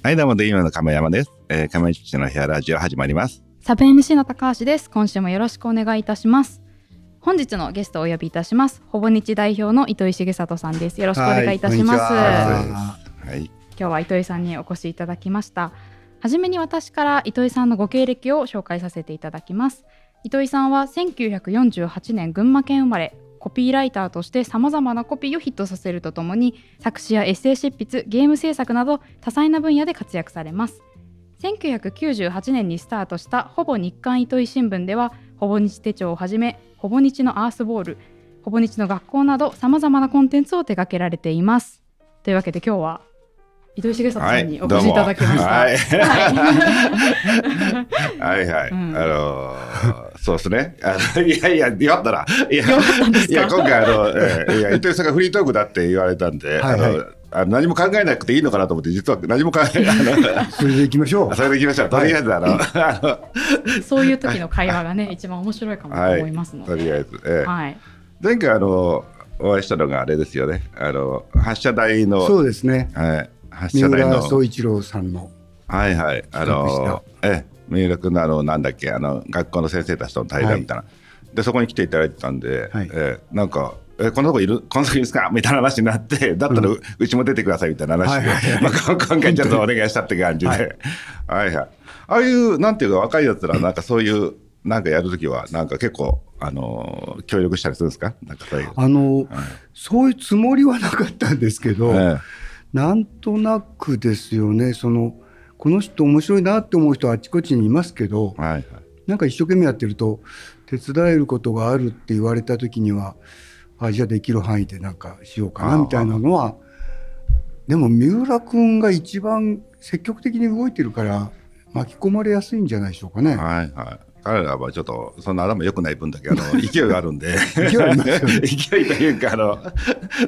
はい、どうも、で今の亀山です。えー、亀吉の部屋ラジオ始まります。サブ MC の高橋です。今週もよろしくお願いいたします。本日のゲストをお呼びいたします。ほぼ日代表の糸井重里さんです。よろしくお願いいたします。はいはい。今日は糸井さんにお越しいただきました。はじめに私から糸井さんのご経歴を紹介させていただきます。糸井さんは1948年群馬県生まれ。コピーライターとしてさまざまなコピーをヒットさせるとともに作詞やエッセイ執筆ゲーム制作など多彩な分野で活躍されます。1998年にスタートしたほぼ日刊糸井新聞ではほぼ日手帳をはじめほぼ日のアースボールほぼ日の学校などさまざまなコンテンツを手掛けられています。というわけで今日は糸井重里さんにお越しいただきました。はい はいはいあのー、そうですね。いやいや、よかったら。いや、いや、今回、あの、えーいや、伊藤さんがフリートークだって言われたんで、はいはいあのあの何も考えなくていいのかなと思って、実は何も考え ない。それで行きましょう。それでいきましょう。とりあえず、あの、そういう時の会話がね一番面白いかもとはい思いますので。とりあえず、えーはい。前回、あの、お会いしたのがあれですよね。あの、発射台の、そうですね。はい、発三射台の。浦総一郎さんの。はいはい、あのええ、三浦君のあのなんだっけあの学校の先生たちとの対談みたいな、でそこに来ていただいてたんで、はい。ええなんか。えこのとこいる？このとこいるんですか？みたいな話になってだったらう,、ちも出てくださいみたいな話で、はいはいはい。まあ、こ今回ちょっとお願いしたって感じで、ははいいはい、ああいうなんていうか若いやつらなんかそういうなんかやるときはなんか結構あのー協力したりするんですか？なんかそういう、あの、そういうつもりはなかったんですけど、えなんとなくですよね。そのこの人面白いなって思う人はあちこちにいますけどえ、はいはいなんか一生懸命やってると手伝えることがあるって言われた時には、あじゃあできる範囲でなんかしようかなみたいなのは。でも三浦君が一番積極的に動いてるから巻き込まれやすいんじゃないでしょうかね。はいはい。彼らはちょっと、そんな頭良くない分だけ、あの、勢いがあるんで。勢い というか、あの、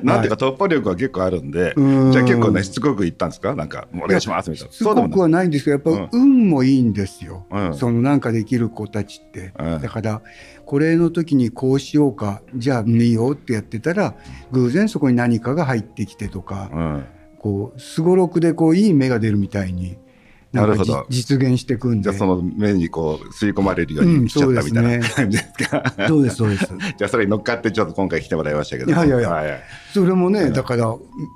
なんていうか突破力は結構あるんで、うん。じゃあ結構ね、しつこく言ったんですか？なんか、お願いしますみたいな。しつこくはないんですけどやっぱ運もいいんですよ、うん。そのなんかできる子たちって、うん。だからこれの時にこうしようかじゃあいいよってやってたら偶然そこに何かが入ってきてとか、うん。こうすごろくでこういい芽が出るみたいになるほど。じ実現していくんで。じゃあその目にこう、吸い込まれるようにしちゃったみたいな感じですか？そうですそうです？じゃあそれに乗っかってちょっと今回来てもらいましたけど。いやいやいや。はいはい。それもねだから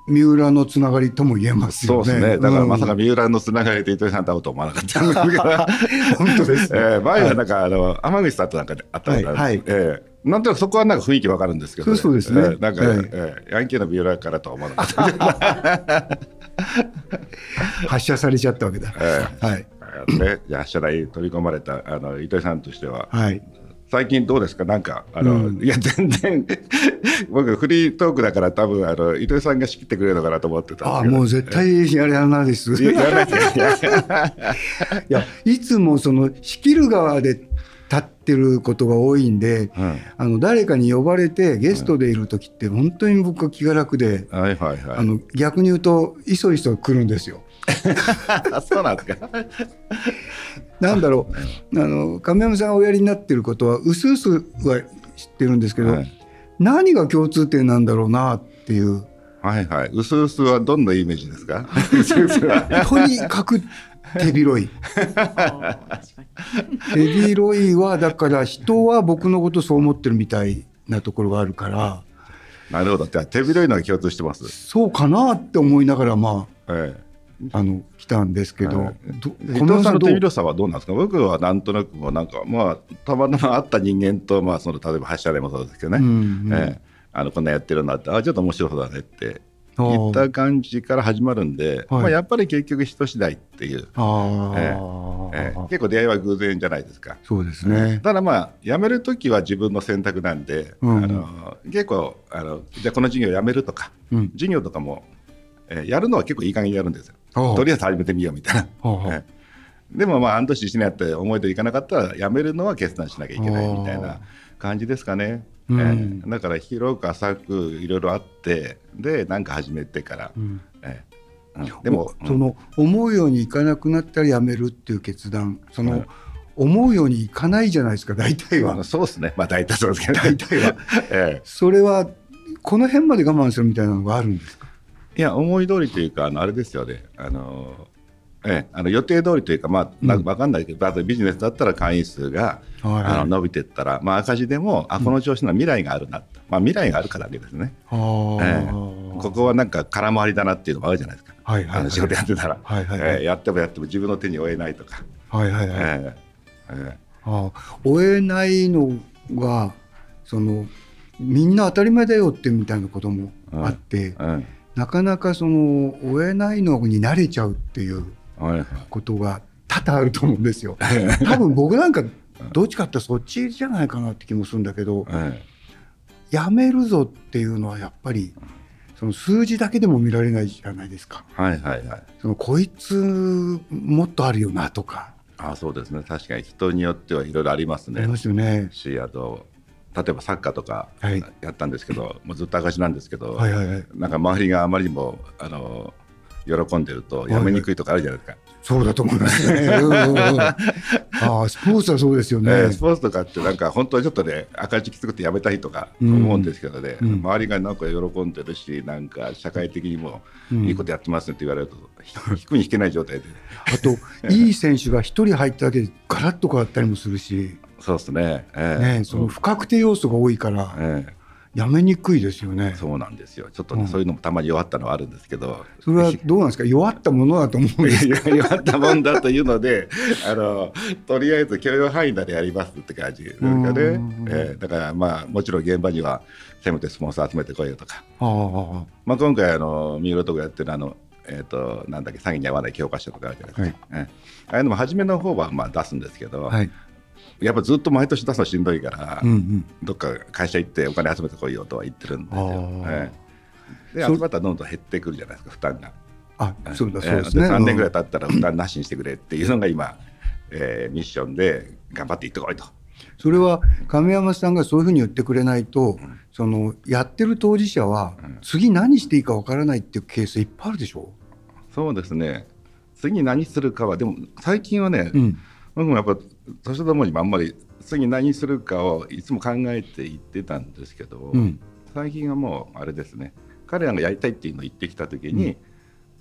三浦のつながりとも言えますよね。そうですね。だからまさかうん三浦のつながりで糸井さんと会うと思わなかった。本当ですえー前はなんか、あの天口さんとなんかで会ったことあるんです、はいはい。えーなんとなくそこはなんか雰囲気わかるんですけど、そうそうですね。えーなんか、はい。えーヤンキーのビオラからとは思わなかった。発射されちゃったわけだ、えはい。えーね、じゃあ、社内飛び込まれたあの糸井さんとしては、はい。最近どうですか、なんか、あの、うん。いや、全然、僕、フリートークだから、多分あの糸井さんが仕切ってくれるのかなと思ってたんですけど。ああもう絶対やらないです。いやいつもその仕切る側で立ってることが多いんで、うんあの誰かに呼ばれてゲストでいる時って本当に僕は気が楽で、はいはいはい。あの逆に言うといそいそ来るんですよ。そうなんですか？なんだろうあの亀山さんがおやりになってることはうすうすは知ってるんですけど、はい何が共通点なんだろうなっていうはいはい。うすうすはどんなイメージですか？うすうすは。とにかく手広い。手広いはだから人は僕のことそう思ってるみたいなところがあるからなるほど。手広いのが共通してます？そうかなって思いながらまえああの来たんですけど、はい。伊藤さんの手広さはどうなんですか？僕はなんとなくもうなんか、まあ、たまたま会った人間と、まあ、その例えば発射でもそうですけどね、うんうんええあのこんなやってるんだって、あちょっと面白そうだねってあー。言った感じから始まるんで、はい。まあ、やっぱり結局人次第っていう、ああ、ええ。え結構出会いは偶然じゃないですか。そうですね。ただまあ辞めるときは自分の選択なんで、うん。あの結構あのじゃあこの授業辞めるとか、うん。授業とかも、えーやるのは結構いい加減にやるんですよ。とりあえず始めてみようみたいな。ええ。でもまあ半年一年やって思い通りいかなかったら辞めるのは決断しなきゃいけないみたいな感じですかね。うん。ええ。だから広く浅くいろいろあってでなんか始めてから、うん。ええ。うん。でも、おその思うようにいかなくなったらやめるっていう決断。その、はい思うようにいかないじゃないですか大体は。うんそうですね。まあ大体そうですけど。大体は。ええ。それはこの辺まで我慢するみたいなのがあるんですか？いや思い通りというかあのあれですよねあのええ、あの予定通りというか、まあ、なん。うんか分かんないけど、例えばビジネスだったら会員数が、はい。あの伸びていったら、まあ、赤字でも、あこの調子の未来があるな、まあ、未来があるからですね、ええ。ここはなんか空回りだなっていうのもあるじゃないですか、はいはいはい。あの仕事やってたら、はいはいはい。ええやってもやっても自分の手に負えないとか、はいはいはい、ええ。えああ追えないのがそのみんな当たり前だよってみたいなこともあって、えうん。なかなかその追えないのに慣れちゃうっていうことが多々あると思うんですよ。多分僕なんかどっちかってそっちじゃないかなって気もするんだけどえやめるぞっていうのはやっぱりその数字だけでも見られないじゃないですか。えはいはいはいそのこいつもっとあるよなとかあそうですね確かに人によってはいろいろありますねありますよね。しあと例えばサッカーとかはいやったんですけど、もうずっと赤字なんですけど、はいはいはい。なんか周りがあまりにもあの喜んでるとやめにくいとかあるじゃないですか、そうだと思いますね。ああスポーツはそうですよね。えースポーツとかってなんか本当にちょっとね赤字きつくてやめたいとか思うんですけどね、うん周りがなんか喜んでるしなんか社会的にもうん。いいことやってますねって言われると、ひ 引くに引けない状態で。あと いい選手が一人入っただけでガラッと変わったりもするし、そうですね,、えーね、その不確定要素が多いから。えやめにくいですよね。ー。そうなんですよ。ちょっとね、うん。そういうのもたまに弱ったのはあるんですけど。それはどうなんですか？弱ったものだと思うんですいや弱ったもんだというので あのとりあえず許容範囲内でやりますって感じ。ですかね。うん、えーだからまあもちろん現場にはせめてスポンサー集めてこいよとか、ああまあ、今回あの三浦とかやってるあのえー、となんだっけ詐欺に合わない教科書とかあるじゃないですか、ええ。ああいうのも初めの方はまあ出すんですけど、はい。やっぱずっと毎年出すのしんどいから、うんうん。どっか会社行ってお金集めてこいよとは言ってるんですよ。あーええでそ集まったらどんどん減ってくるじゃないですか負担が。あそうだええそうですね。3年ぐらいうん経ったら負担なしにしてくれっていうのが今、えーミッションで頑張っていってこいと。それは亀山さんがそういうふうに言ってくれないと、そのやってる当事者は次何していいかわからないっていうケースいっぱいあるでしょ？そうですね次何するかはでも最近はね、うん。僕もやっぱ年とともにもあんまり次何するかをいつも考えていってたんですけど、うん。最近はもうあれですね。彼らがやりたいっていうのを言ってきた時に、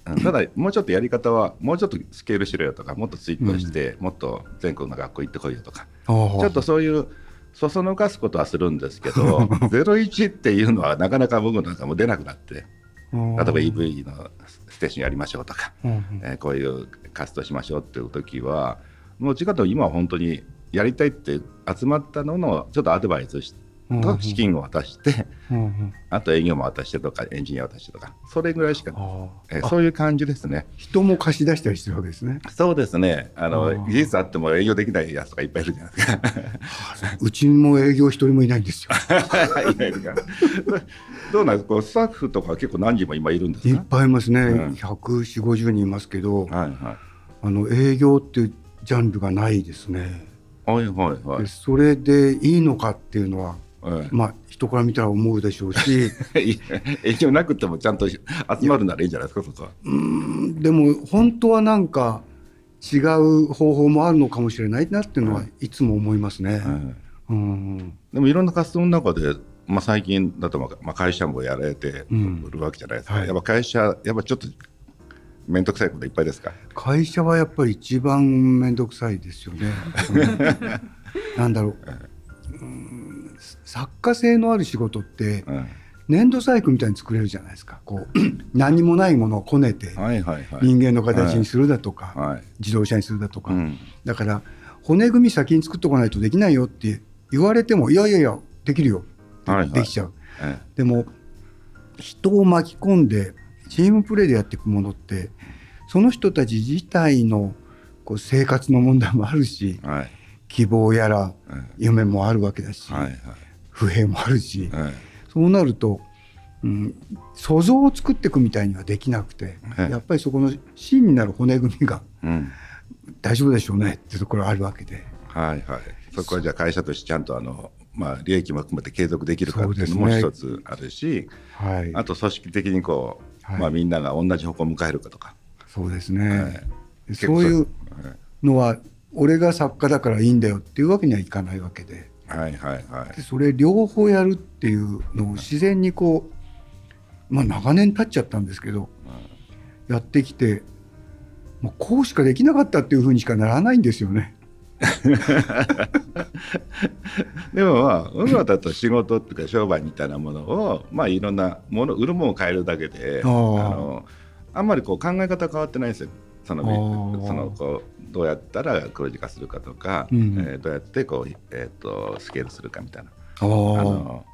うん。ただもうちょっとやり方はもうちょっとスケールしろよとかもっとツイートして、もっと全国の学校行ってこいよとか。ちょっとそういうそそのかすことはするんですけど 01っていうのはなかなか僕なんかも出なくなって例えば EV のステーションやりましょうとか、うんうん。えーこういう活動しましょうっていう時はもう違っても今は本当にやりたいって集まったののちょっとアドバイスしうんと資金を渡して、うんうん。あと営業も渡してとかエンジニア渡してとかそれぐらいしか、あえーそういう感じですね。人も貸し出したりしてるわけですね。そうですね。あの技術あっても営業できないやつとかいっぱいいるじゃないですか。うちも営業一人もいないんですよ。いないですかどうなんですか？スタッフとか結構何人も今いるんですいっかぱいいますね。うん。140、50人いますけど、はいはい。あの営業ってジャンルがないですね。はいはいはい。でそれでいいのかっていうのは、えまあ人から見たら思うでしょうし、え いや営業なくてもちゃんと集まるならいいんじゃないですかそこは。うんでも本当はなんか違う方法もあるのかもしれないなっていうのはいつも思いますね。ええ。うん。でもいろんな活動の中で、まあ、最近だと、まあまあ、会社もやられてうん。るわけじゃないですか、はい。やっぱ会社やっぱちょっと面倒くさいこといっぱいですか？会社はやっぱり一番面倒くさいですよね。う んなんだろう、うん。作家性のある仕事ってうん粘土細工みたいに作れるじゃないですか。こう 何もないものをこねてはいはいはい。人間の形にするだとか、はい。自動車にするだとか、うん。だから骨組み先に作っとかないとできないよって言われてもいやいやいやできるよはいはい。できちゃう、え。でも人を巻き込んでチームプレーでやっていくものってその人たち自体のこう生活の問題もあるしえはい。希望やらえ夢もあるわけだし、えはいはい。不平もあるし、えそうなると、うん、想像を作っていくみたいにはできなくて、ええやっぱりそこの芯になる骨組みがえうん。大丈夫でしょうねってところがあるわけで。はいはい。そこはじゃあ会社としてちゃんとあの、まあ、利益も含めて継続できるかっていうのも一つあるし、はい、あと組織的にこう、はい。まあ、みんなが同じ方向を向かえるかとか、そうですね、えそういうえのは俺が作家だからいいんだよっていうわけにはいかないわけで。えはいはいはい。でそれ両方やるっていうのを自然にこうまあ長年経っちゃったんですけどやってきてもうこうしかできなかったっていうふうにしかならないんですよね。でもまあ僕らだと仕事っていうか商売みたいなものをまあいろんなもの売るものを変えるだけであのあんまりこう考え方変わってないんですよ。そのそのこうどうやったら黒字化するかとか、うん。えーどうやってこう、えー、とスケールするかみたいな。あの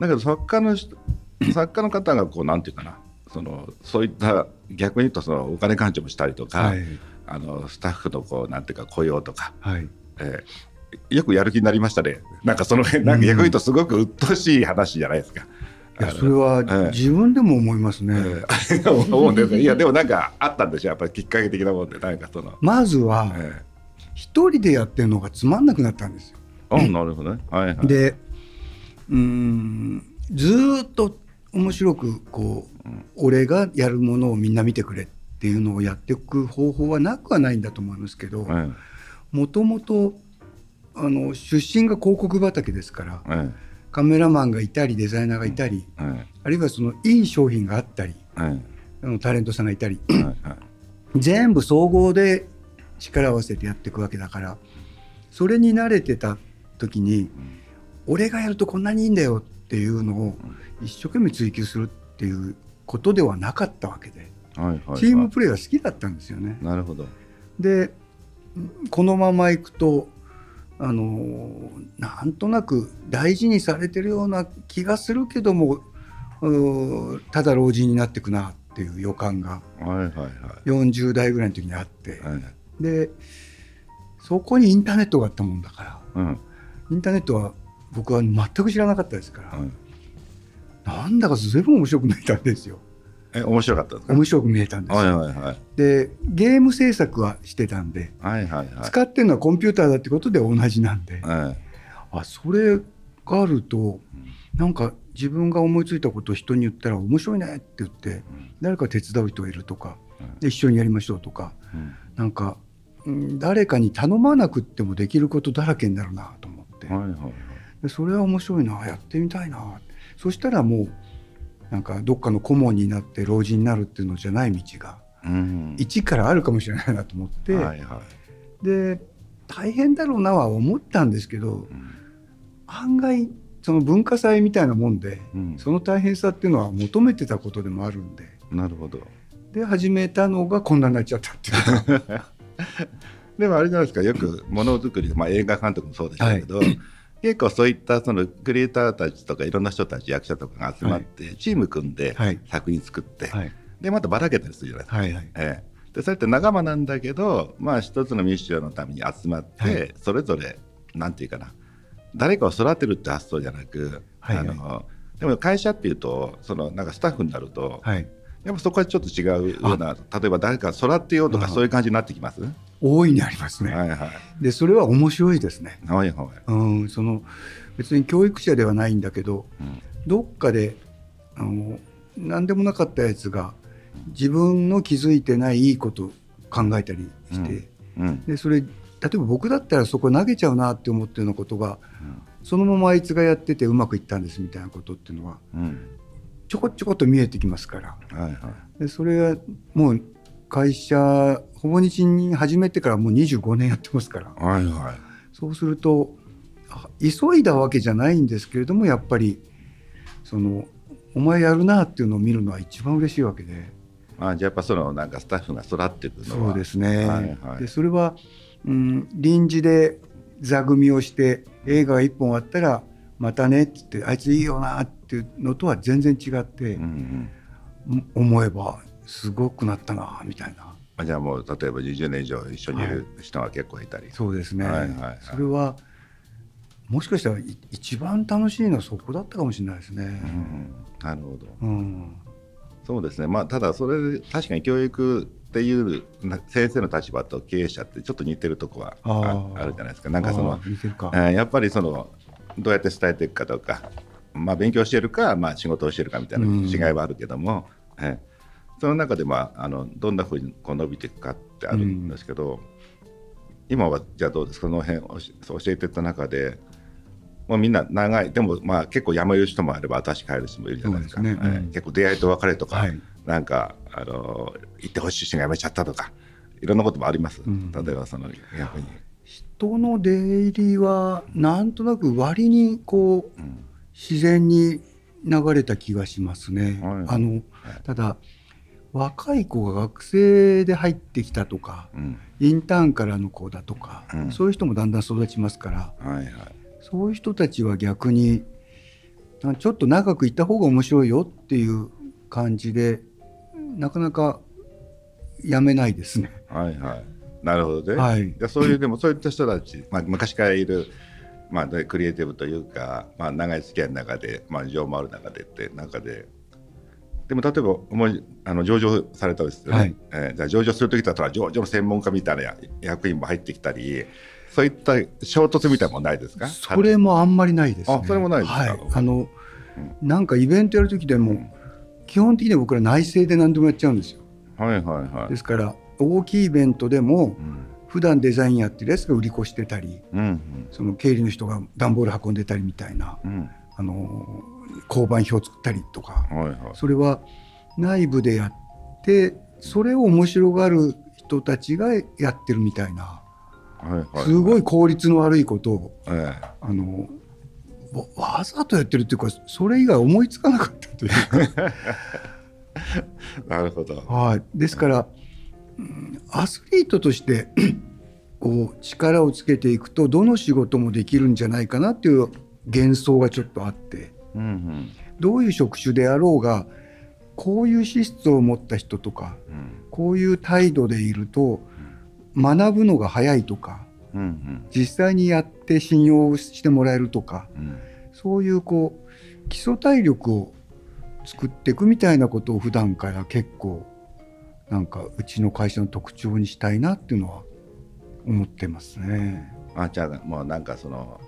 だけど作家の人作家の方がこうなんていうかな。そのそういった逆に言うとそのお金勘定もしたりとか、はいあのスタッフのこうなんていうか雇用とか、はい。えーよくやる気になりましたね。なんかその辺なんか逆に言うとすごく鬱陶しい話じゃないですか。いやそれはええ。自分でも思いますね。えー 思うんですよ。いやでもなんかあったんでしょ？やっぱりきっかけ的なもんでなんかその、まずはえ一人でやってるのがつまんなくなったんですよ。ーあなるほどね。はいはい。でうーんずーっと面白くこう、俺がやるものをみんな見てくれっていうのをやっていく方法はなくはないんだと思いますけどえもともとあの出身が広告畑ですからええ。カメラマンがいたりデザイナーがいたり、えあるいはそのいい商品があったりええ。あのタレントさんがいたりえはいはい。全部総合で力を合わせてやっていくわけだからそれに慣れてた時に俺がやるとこんなにいいんだよっていうのを一生懸命追求するっていうことではなかったわけでチームプレーが好きだったんですよね。なるほど。でこのままいくとあのなんとなく大事にされてるような気がするけどもただ老人になっていくなっていう予感がはいはいはい。40代ぐらいの時にあって。はいでそこにインターネットがあったもんだからうん。インターネットは僕は全く知らなかったですから、はい。なんだか随分面白く見えたんですよえ面白かったですか？面白く見えたんですよ、はいはいはい。でゲーム制作はしてたんではいはいはい。使ってるのはコンピューターだってことで同じなんで、はいあそれがあるとなんか自分が思いついたことを人に言ったら面白いねって言って誰か手伝う人がいるとかうん。で一緒にやりましょうとかうん。なんか、うん誰かに頼まなくってもできることだらけになるなと思って。はいはいはい。でそれは面白いなやってみたいな。そしたらもうなんかどっかの顧問になって老人になるっていうのじゃない道がうん。一からあるかもしれないなと思って、はいはい。で大変だろうなは思ったんですけどうん。案外その文化祭みたいなもんでうん。その大変さっていうのは求めてたことでもあるんで。なるほど。で始めたのがこんなになっちゃったっていう。でもあれじゃないですかよくものづくり、まあ、映画監督もそうでしたけど、結構そういったそのクリエイターたちとかいろんな人たち役者とかが集まってチーム組んではい。作品作って、はい。でまたばらけたりするじゃないですか。はいはい。ええ。でそれって仲間なんだけど、まあ、一つのミッションのために集まって、はい。それぞれなんていうかな誰かを育てるって発想じゃなく、はいはい。あのでも会社っていうとそのなんかスタッフになると、はい。やっぱそこはちょっと違うような例えば誰か育てようとかあそういう感じになってきます、大いにありますね、はいはい。でそれは面白いですね。はいはい。うんその別に教育者ではないんだけどうん。どっかであの何でもなかったやつが自分の気づいてないいいことを考えたりして、うん。でそれ例えば僕だったらそこ投げちゃうなって思ってるようなことがうん。そのままあいつがやっててうまくいったんですみたいなことっていうのはうん。ちょこちょこっと見えてきますから。はいはい。でそれはもう会社ほぼ日に始めてからもう25年やってますから。はいはい。そうするとあ急いだわけじゃないんですけれどもやっぱりそのお前やるなっていうのを見るのは一番嬉しいわけで。あじゃあやっぱそのなんかスタッフが育っていくのは。そうですね、はいはい。でそれは、うん、臨時で座組をして映画が1本あったらまたねって言ってあいついいよなっていうのとは全然違ってうんう、んん。思えばすごくなったなみたいな。あじゃあもう例えば20年以上一緒にいる人が結構いたり、そうですね、はいはいはい。それはもしかしたらい一番楽しいのはそこだったかもしれないですね。うんなるほど。うん。そうですね。まあただそれで確かに教育っていうな先生の立場と経営者ってちょっと似てるとこはあるじゃないですか。なんかそのあー似てるか、えーやっぱりそのどうやって伝えていくかとか、まあ、勉強してるか、まあ、仕事をしてるかみたいなうん。違いはあるけども、えーその中で、まあ、あのどんなふうにこう伸びていくかってあるんですけど、今はじゃあどうですか？その辺教えてた中でもうみんな長いでもまあ結構辞める人もあれば私帰る人もいるじゃないですか。ね。うん。えー結構出会いと別れとか、はい。なんかあの行ってほしい人が辞めちゃったとかいろんなこともあります、うん。例えばその逆に、人の出入りはなんとなく割にこううん。自然に流れた気がしますね。はい。あのただ若い子が学生で入ってきたとかうん。インターンからの子だとか、うん。そういう人もだんだん育ちますからはいはい。そういう人たちは逆にあちょっと長くいた方が面白いよっていう感じでなかなかやめないですね。はいはい。なるほどね、はい。そういうでもそういった人たち、まあ、昔からいる、まあ、でクリエイティブというか、まあ、長い付き合いの中で、まあ、情もある中でって中ででも例えば思いあの上場されたですよね、はい。えーじゃあ上場する時だったら上場の専門家みたいな役員も入ってきたりそういった衝突みたいなもんないですか？それもあんまりないですね。あそれもないですか？はい、あの、なんかイベントやる時でも、基本的には僕ら内政で何でもやっちゃうんですよ。はいはいはい。ですから大きいイベントでもうん。普段デザインやってるやつが売り越してたりうん。その経理の人が段ボール運んでたりみたいな。うんあの交番表作ったりとかはいはい。それは内部でやってそれを面白がる人たちがやってるみたいなはいはいすごい効率の悪いことをえあのわわざとやってるっていうかそれ以外思いつかなかったというか、え なるほど。はい、ですから、うんアスリートとしてこう力をつけていくとどの仕事もできるんじゃないかなっていう幻想がちょっとあって。うんうん。どういう職種であろうがこういう資質を持った人とかうん。こういう態度でいると学ぶのが早いとかうんうん。実際にやって信用してもらえるとかうん。そういうこう基礎体力を作っていくみたいなことを普段から結構なんかうちの会社の特徴にしたいなっていうのは思ってますね。あじゃあもうなんかその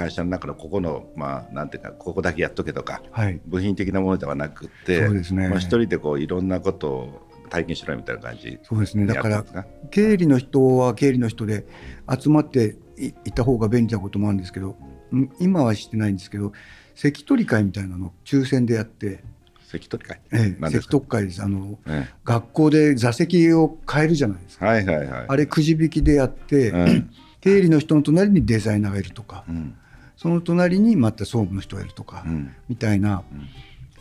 会社の中のここのまあなんていうかここだけやっとけとかはい、部品的なものではなくてそうですね。まあ、一人でこういろんなことを体験しろみたいな感じそうですね。だから経理の人は経理の人で集まっていいた方が便利なこともあるんですけどん今はしてないんですけど関取会みたいなのを抽選でやって、関取会？ええ、関取会です。あのえ学校で座席を変えるじゃないですか。えはいはいはい。あれくじ引きでやって、うん。経理の人の隣にデザイナーがいるとか。うんその隣にまた総務の人がいるとか、うん。みたいなうん。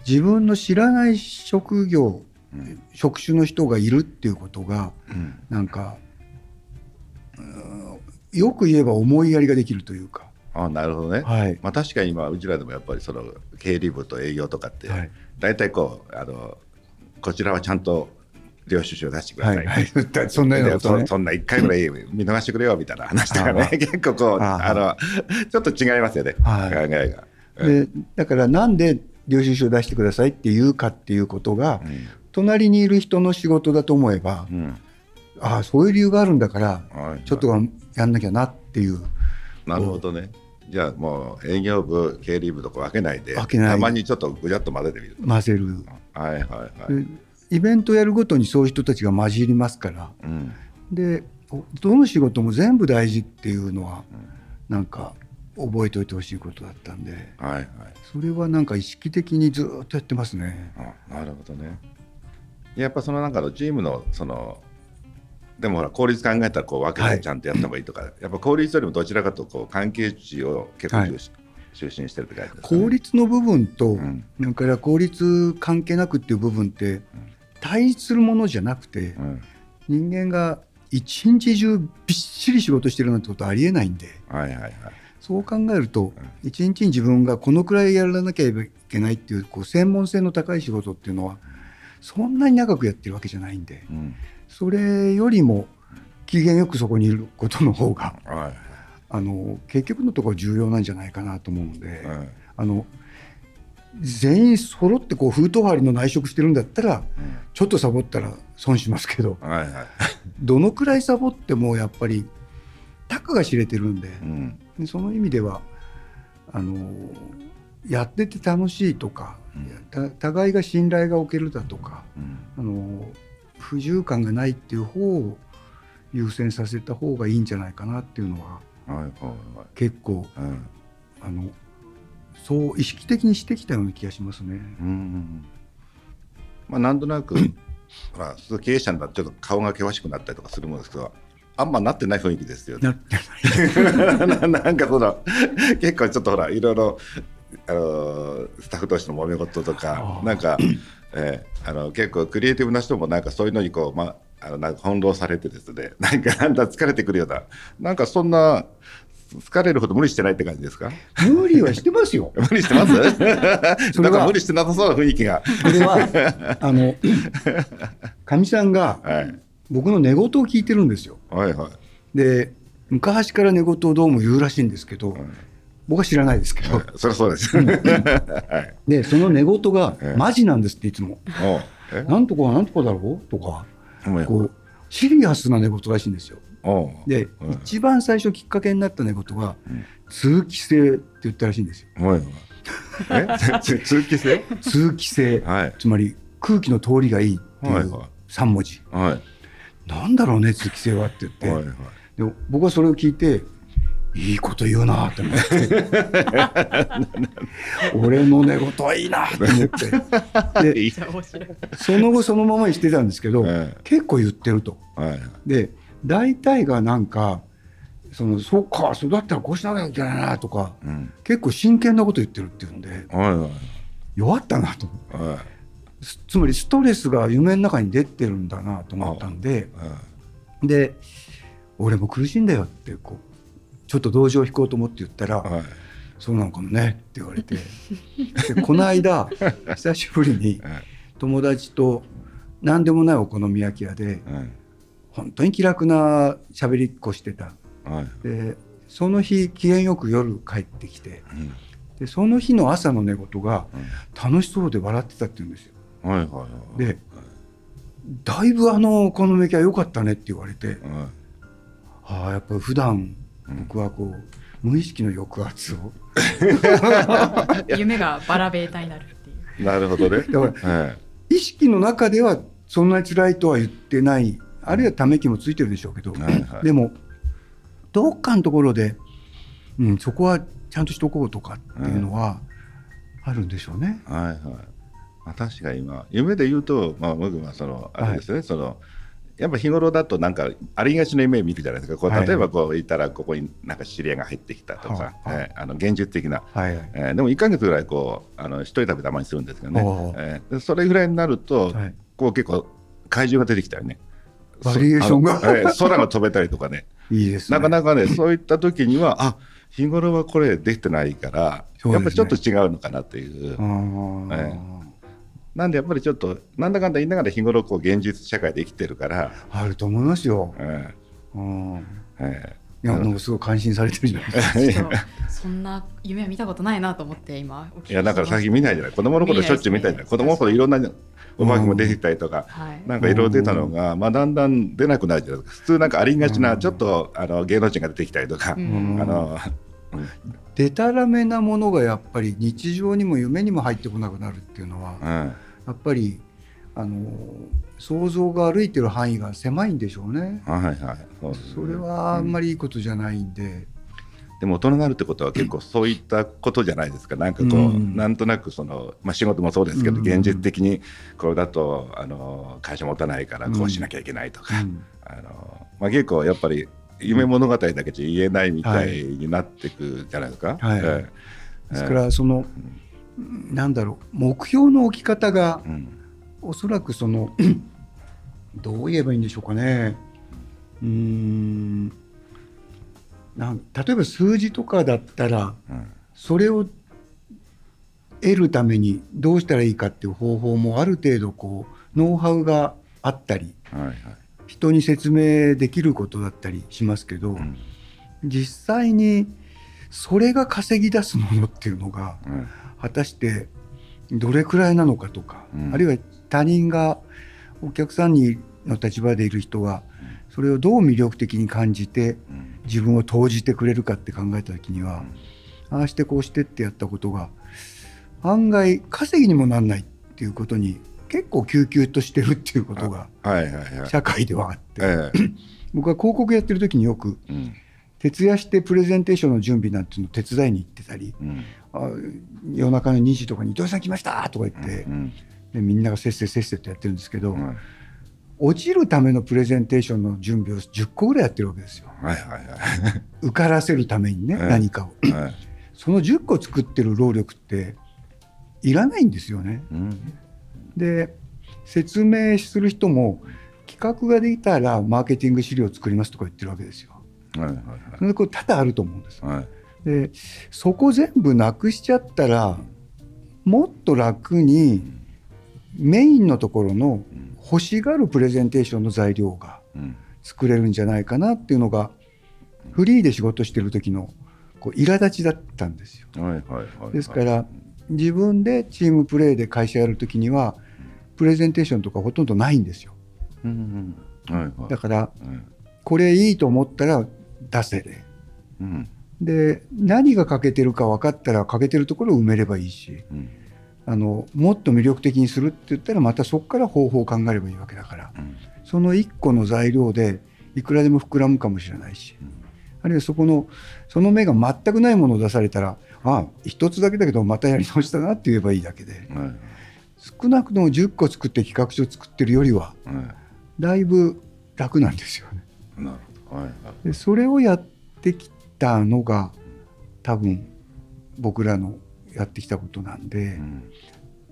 自分の知らない職業うん。職種の人がいるっていうことがうん。なんかうんよく言えば思いやりができるというか、あなるほどね、はい。まあ、確かに今うちらでもやっぱりその経理部と営業とかってはい。大体こうあのこちらはちゃんと領収書を出してください、はいはい、そんなようね。でそそんな1回ぐらい見逃してくれよみたいな話とかね。あ結構 こうああのちょっと違いますよね、はい。考えが。でだからなんで領収書を出してくださいって言うかっていうことが、うん。隣にいる人の仕事だと思えば、うん。ああそういう理由があるんだからはい。ちょっとはやんなきゃなっていう。なるほどね。じゃあもう営業部、経理部とか分けないで、分けないたまにちょっとぐちゃっと混ぜてみる。混ぜる、はいはいはい。でイベントやるごとにそういう人たちが混じりますから。うん。でおどの仕事も全部大事っていうのはなんか覚えておいてほしいことだったんで。はいはい。それはなんか意識的にずっとやってますね。あなるほどね。やっぱその中のチームのそのでもほら効率考えたらこう分けはい。てちゃんとやった方がいいとか、やっぱ効率よりもどちらかとこう関係値を結構重視,、中心してるってね、効率の部分と、うん。それから効率関係なくっていう部分って対立するものじゃなくてうん。人間が一日中びっしり仕事してるなんてことはありえないんで。はいはいはい。そう考えると一日に自分がこのくらいやらなきゃいけないっていうこう専門性の高い仕事っていうのはそんなに長くやってるわけじゃないんで。うん。それよりも機嫌よくそこにいることの方がはいあの結局のところ重要なんじゃないかなと思うので、はいあの全員揃ってこう封筒張りの内職してるんだったらちょっとサボったら損しますけどうんはいはい。どのくらいサボってもやっぱりたかが知れてるんでうん。でその意味ではあのやってて楽しいとか、た互いが信頼がおけるだとかうん。あの不自由感がないっていう方を優先させた方がいいんじゃないかなっていうのははいはいはい。結構うん。あのそう意識的にしてきたような気がしますね。うんまあなんとなく ほら経営者になってちょっと顔が険しくなったりとかするものですけどあんまなってない雰囲気ですよね。なってない なんかその結構ちょっとほらいろいろあのスタッフ同士の揉め事とかなんか、えーあの結構クリエイティブな人もなんかそういうのにこう、まあ、あのなんか翻弄されてですねなんかだんだん疲れてくるようななんかそんな疲れるほど無理してないって感じですか？無理はしてますよ。無理してます？なんか無理してなさそうな雰囲気が。これは あのかみさんがはい僕の寝言を聞いてるんですよ。はいはいで昔から寝言をどうも言うらしいんですけど、僕は知らないですけど、そりゃそうです。はい。でその寝言がええマジなんですっていつもおうえ「なんとかはなんとかだろう?」とかこうシリアスな寝言らしいんですよ。で、うん一番最初きっかけになった寝言がうん「通気性」って言ったらしいんですよ。おい。通気性？通気性。はい。つまり空気の通りがいいっていうはい。はい3文字。はい。なんだろうね通気性はって言って、はいはい。で僕はそれを聞いていいこと言うなと思って。俺の寝言はいいなと思って。でその後そのままにしてたんですけど、え。結構言ってると。はいはい。で大体がなんかそのそうかそうだったらこうしなきゃいけないなとかうん。結構真剣なこと言ってるっていうんではいはい。弱ったなと思って。はい。すつまりストレスが夢の中に出てるんだなと思ったんではい。で俺も苦しいんだよってこうちょっと同情を引こうと思って言ったらはい「そうなのかもね」って言われて。でこの間 久しぶりにはい。友達と何でもないお好み焼き屋ではい本当に気楽な喋りっこしてた。はい。でその日機嫌よく夜帰ってきてうん。でその日の朝の寝言がうん。楽しそうで笑ってたって言うんですよ。はいはいはい。でだいぶあのお好み焼きは良かったねって言われてはい。ああやっぱ普段うん。僕はこう無意識の抑圧を。夢がバラベータになるっていう。なるほどね。だからはい。意識の中ではそんなに辛いとは言ってないあるいはため息もついてるでしょうけど、はいはい。でもどっかのところで、うん、そこはちゃんとしとこうとかっていうのはあるんでしょうね。はいはい。まあ確かに今夢で言うとまあ僕はそのあれですね。そのやっぱ日頃だとなんかありがちな夢見るじゃないですか。こうはい。例えばこういたらここになんか知り合いが入ってきたとか、はあはあ。えーあの現実的な。はいはい。えーでも1か月ぐらいこうあの一人旅たまにするんですけどね。えーでそれぐらいになると、はい。こう結構怪獣が出てきたりねバリエーションが。空が飛べたりとかね。いいですね。なかなかねそういった時にはあ日頃はこれできてないから、ね。やっぱりちょっと違うのかなっていう、なんでやっぱりちょっとなんだかんだ言いながら日頃こう現実社会で生きてるから、あると思いますよ。えうん。ーえいや、なん。かすごい感心されてるじゃないですか。そんな夢は見たことないなと思って今いやだから最近見ないじゃない。子供の頃しょっちゅう見たじゃない。子供の頃いろんなお化けも出てきたりとか、はい。なんかいろいろ出たのが、まあ、だんだん出なくなるじゃないですか。普通なんかありがちな、ちょっとあの芸能人が出てきたりとか、うん。あのでたらめなものがやっぱり日常にも夢にも入ってこなくなるっていうのは、うん。やっぱりあの想像が歩いてる範囲が狭いんでしょうね。はいはい。そね。それはあんまりいいことじゃないんで、でも大人になるってことは結構そういったことじゃないですか。なんかこう、うん。なんとなくその、まあ、仕事もそうですけど、うん。現実的にこれだとあの会社持たないからこうしなきゃいけないとか、うん。あのまあ、結構やっぱり夢物語だけじゃ言えないみたいになっていくじゃないですか。はい。ええ。ですからその、なんだろう目標の置き方がうんおそらくその どう言えばいいんでしょうかね。うーん。なん例えば数字とかだったらうん。それを得るためにどうしたらいいかっていう方法もある程度こうノウハウがあったりはいはい。人に説明できることだったりしますけど、うん。実際にそれが稼ぎ出すものっていうのがうん。果たしてどれくらいなのかとか、うん。あるいは他人がお客さんにの立場でいる人がそれをどう魅力的に感じてうん。自分を投じてくれるかって考えた時には、ああしてこうしてってやったことが案外稼ぎにもなんないっていうことに結構救急としてるっていうことが。社会ではあって、ええ。僕は広告やってる時によくうん。徹夜してプレゼンテーションの準備なんていうのを手伝いに行ってたり夜中の2時とかに「伊藤さん来ました!」とか言って、うんでみんながせっせせっせとやってるんですけど、うん落ちるためのプレゼンテーションの準備を10個ぐらいやってるわけですよ。はいはい受からせるためにね、ええ何かを。はい。はい。その10個作ってる労力っていらないんですよね。うん。で説明する人も企画ができたらマーケティング資料を作りますとか言ってるわけですよ。はいはいそれこれ多々あると思うんです。はい。はい。でそこ全部なくしちゃったらもっと楽にメインのところのうん欲しがるプレゼンテーションの材料がうん。作れるんじゃないかなっていうのがフリーで仕事してる時のこう苛立ちだったんですよ。はいはいはい。ですから自分でチームプレーで会社やる時にはプレゼンテーションとかほとんどないんですよ。うんうん。はいはい。だからはい。これいいと思ったら出せで。うん。で何が欠けてるか分かったら欠けてるところを埋めればいいしうん。あのもっと魅力的にするって言ったらまたそこから方法を考えればいいわけだからうん。その1個の材料でいくらでも膨らむかもしれないしあるいはそこのその目が全くないものを出されたらああ一つだけだけどまたやり直したなって言えばいいだけではい。少なくとも10個作って企画書作ってるよりははだいぶ楽なんですよね。い。なるほど。はいはい。でそれをやってきたのが多分僕らのやってきたことなんで、うん。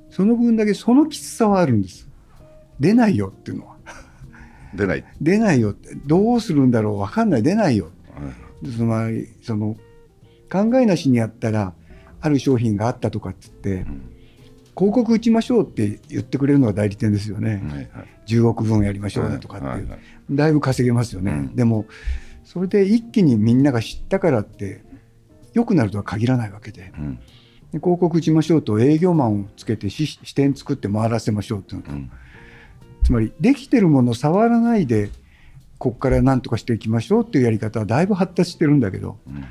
その分だけそのきつさはあるんです出ないよっていうのは出ない。出ないよってどうするんだろう分かんない出ないよはい。つまりその考えなしにやったらある商品があったとかって言ってうん。広告打ちましょうって言ってくれるのが代理店ですよね、はいはい。10億分やりましょうねとかっていう、はいはいだいぶ稼げますよね、うんでもそれで一気にみんなが知ったからって良くなるとは限らないわけでうん。で広告打ちましょうと営業マンをつけて支支店作って回らせましょうっていうのと、うん。つまりできてるものを触らないでここから何とかしていきましょうっていうやり方はだいぶ発達してるんだけどうん。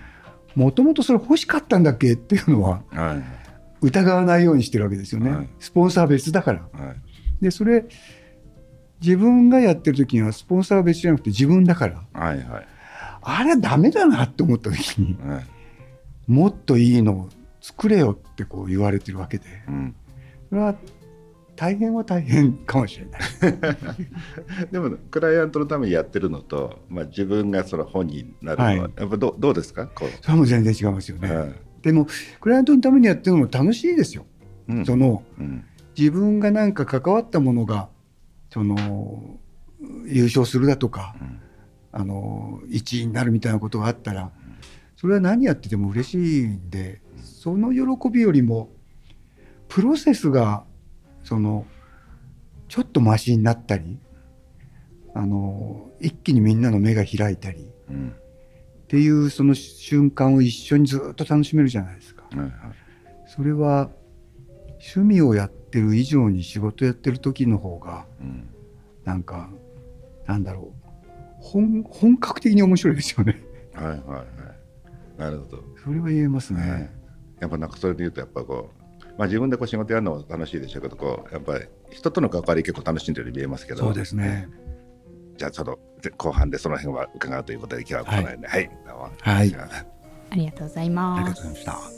もともとそれ欲しかったんだっけっていうのははい。疑わないようにしてるわけですよね、はいスポンサーは別だから。はい。でそれ自分がやってる時にはスポンサーは別じゃなくて自分だからはいはい。あれはダメだなって思った時にはい。もっといいのを作れよってこう言われてるわけでうん。それは大変は大変かもしれない。でもクライアントのためにやってるのと、まあ、自分がその本になるのは、はいやっぱどどうですか？こそれも全然違いますよう、ね。はいでもクライアントのためにやってるのも楽しいですよ。うんそのうん自分がなんか関わったものがその優勝するだとかうんあの1位になるみたいなことがあったらそれは何やってても嬉しいんでその喜びよりもプロセスがそのちょっとマシになったりあの一気にみんなの目が開いたりうん。っていうその瞬間を一緒にずっと楽しめるじゃないですか。はいはい。それは趣味をやってる以上に仕事やってる時の方がうん。なんかなんだろう。本本格的に面白いですよね。はいはいはい。なるほど、それは言えますね。ね、やっぱなんかそれで言うとやっぱこう、まあ、自分でこう仕事やるのも楽しいでしょうけどこうやっぱり人との関わり結構楽しんでるように見えますけど。そうですね。じゃあちょっと後半でその辺は伺うということで今日はこの辺で。はい、どうも。はい。じゃあありがとうございありますがとうございました。